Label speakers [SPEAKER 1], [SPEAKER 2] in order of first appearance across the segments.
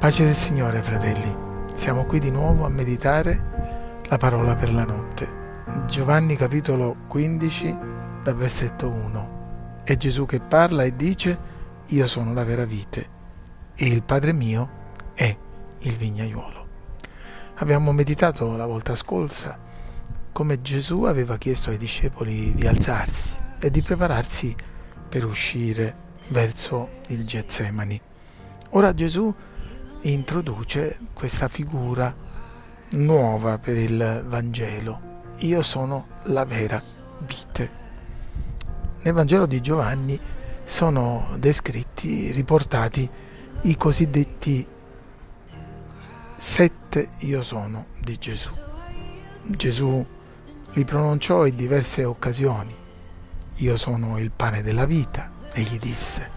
[SPEAKER 1] Pace del Signore, fratelli. Siamo qui di nuovo a meditare la parola per la notte. Giovanni capitolo 15, dal versetto 1. È Gesù che parla e dice, io sono la vera vite e il Padre mio è il vignaiuolo. Abbiamo meditato la volta scorsa come Gesù aveva chiesto ai discepoli di alzarsi e di prepararsi per uscire verso il Getsemani. Ora Gesù introduce questa figura nuova per il Vangelo. Io sono la vera vite. Nel Vangelo di Giovanni sono descritti, riportati i cosiddetti sette io sono di Gesù. Gesù li pronunciò in diverse occasioni. Io sono il pane della vita, egli disse,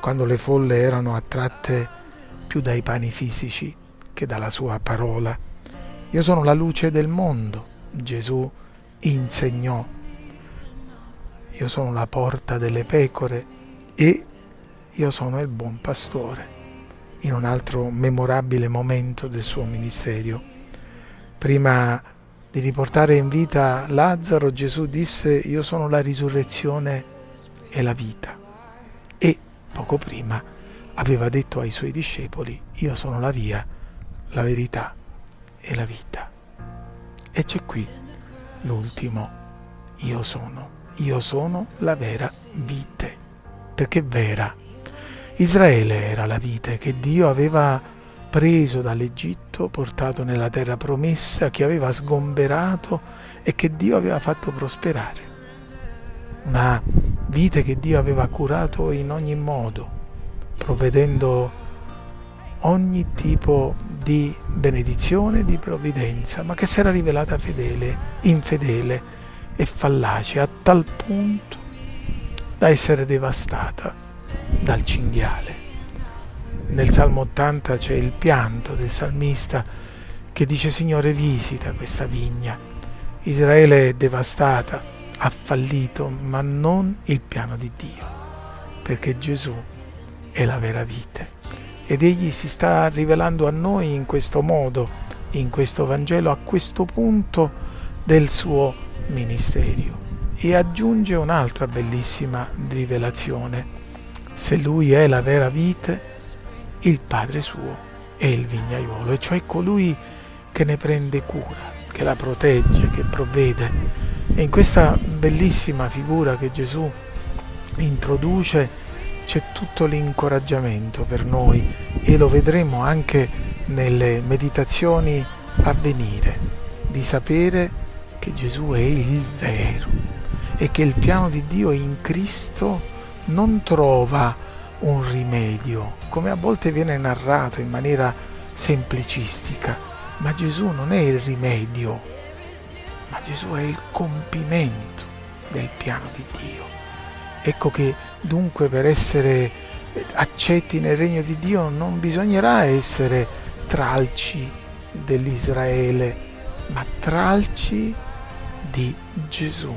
[SPEAKER 1] quando le folle erano attratte più dai pani fisici che dalla sua parola. Io sono la luce del mondo, Gesù insegnò. Io sono la porta delle pecore e io sono il buon pastore. In un altro memorabile momento del suo ministero, prima di riportare in vita Lazzaro, Gesù disse io sono la risurrezione e la vita. E poco prima aveva detto ai suoi discepoli, io sono la via, la verità e la vita. E c'è qui l'ultimo, io sono, io sono la vera vite, perché vera. Israele era la vite che Dio aveva preso dall'Egitto, portato nella terra promessa, che aveva sgomberato e che Dio aveva fatto prosperare. Una vite che Dio aveva curato in ogni modo, provvedendo ogni tipo di benedizione, di provvidenza, ma che si era rivelata fedele, infedele e fallace a tal punto da essere devastata dal cinghiale. Nel Salmo 80 c'è il pianto del salmista che dice Signore visita questa vigna. Israele è devastata, ha fallito, ma non il piano di Dio, perché Gesù è la vera vite. Ed egli si sta rivelando a noi in questo modo, in questo Vangelo, a questo punto del suo ministero. E aggiunge un'altra bellissima rivelazione. Se lui è la vera vite, il Padre suo è il vignaiuolo, e cioè colui che ne prende cura, che la protegge, che provvede. E in questa bellissima figura che Gesù introduce, c'è tutto l'incoraggiamento per noi e lo vedremo anche nelle meditazioni a venire, di sapere che Gesù è il vero e che il piano di Dio in Cristo non trova un rimedio, come a volte viene narrato in maniera semplicistica, ma Gesù non è il rimedio, ma Gesù è il compimento del piano di Dio. Ecco che dunque per essere accetti nel regno di Dio non bisognerà essere tralci dell'Israele, ma tralci di Gesù,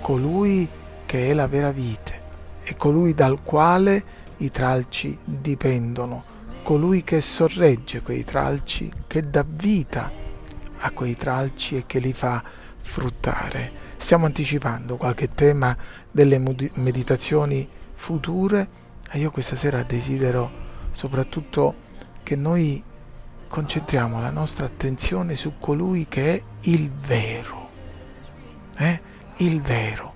[SPEAKER 1] colui che è la vera vite e colui dal quale i tralci dipendono, colui che sorregge quei tralci, che dà vita a quei tralci e che li fa fruttare. Stiamo anticipando qualche tema delle meditazioni future e io questa sera desidero soprattutto che noi concentriamo la nostra attenzione su colui che è il vero. Eh? Il vero.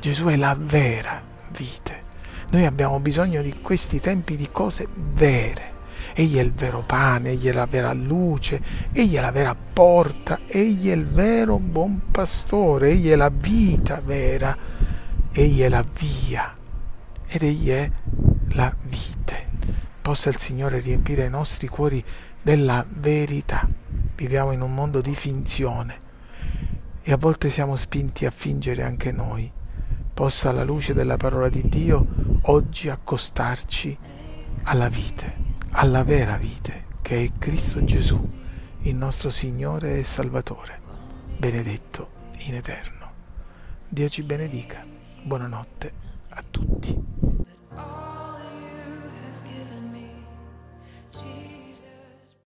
[SPEAKER 1] Gesù è la vera vite. Noi abbiamo bisogno di questi tempi di cose vere. Egli è il vero pane, egli è la vera luce, egli è la vera porta, egli è il vero buon pastore, egli è la vita vera, egli è la via ed egli è la vite. Possa il Signore riempire i nostri cuori della verità. Viviamo in un mondo di finzione e a volte siamo spinti a fingere anche noi. Possa la luce della parola di Dio oggi accostarci alla vite, alla vera vite, che è Cristo Gesù, il nostro Signore e Salvatore, benedetto in eterno. Dio ci benedica. Buonanotte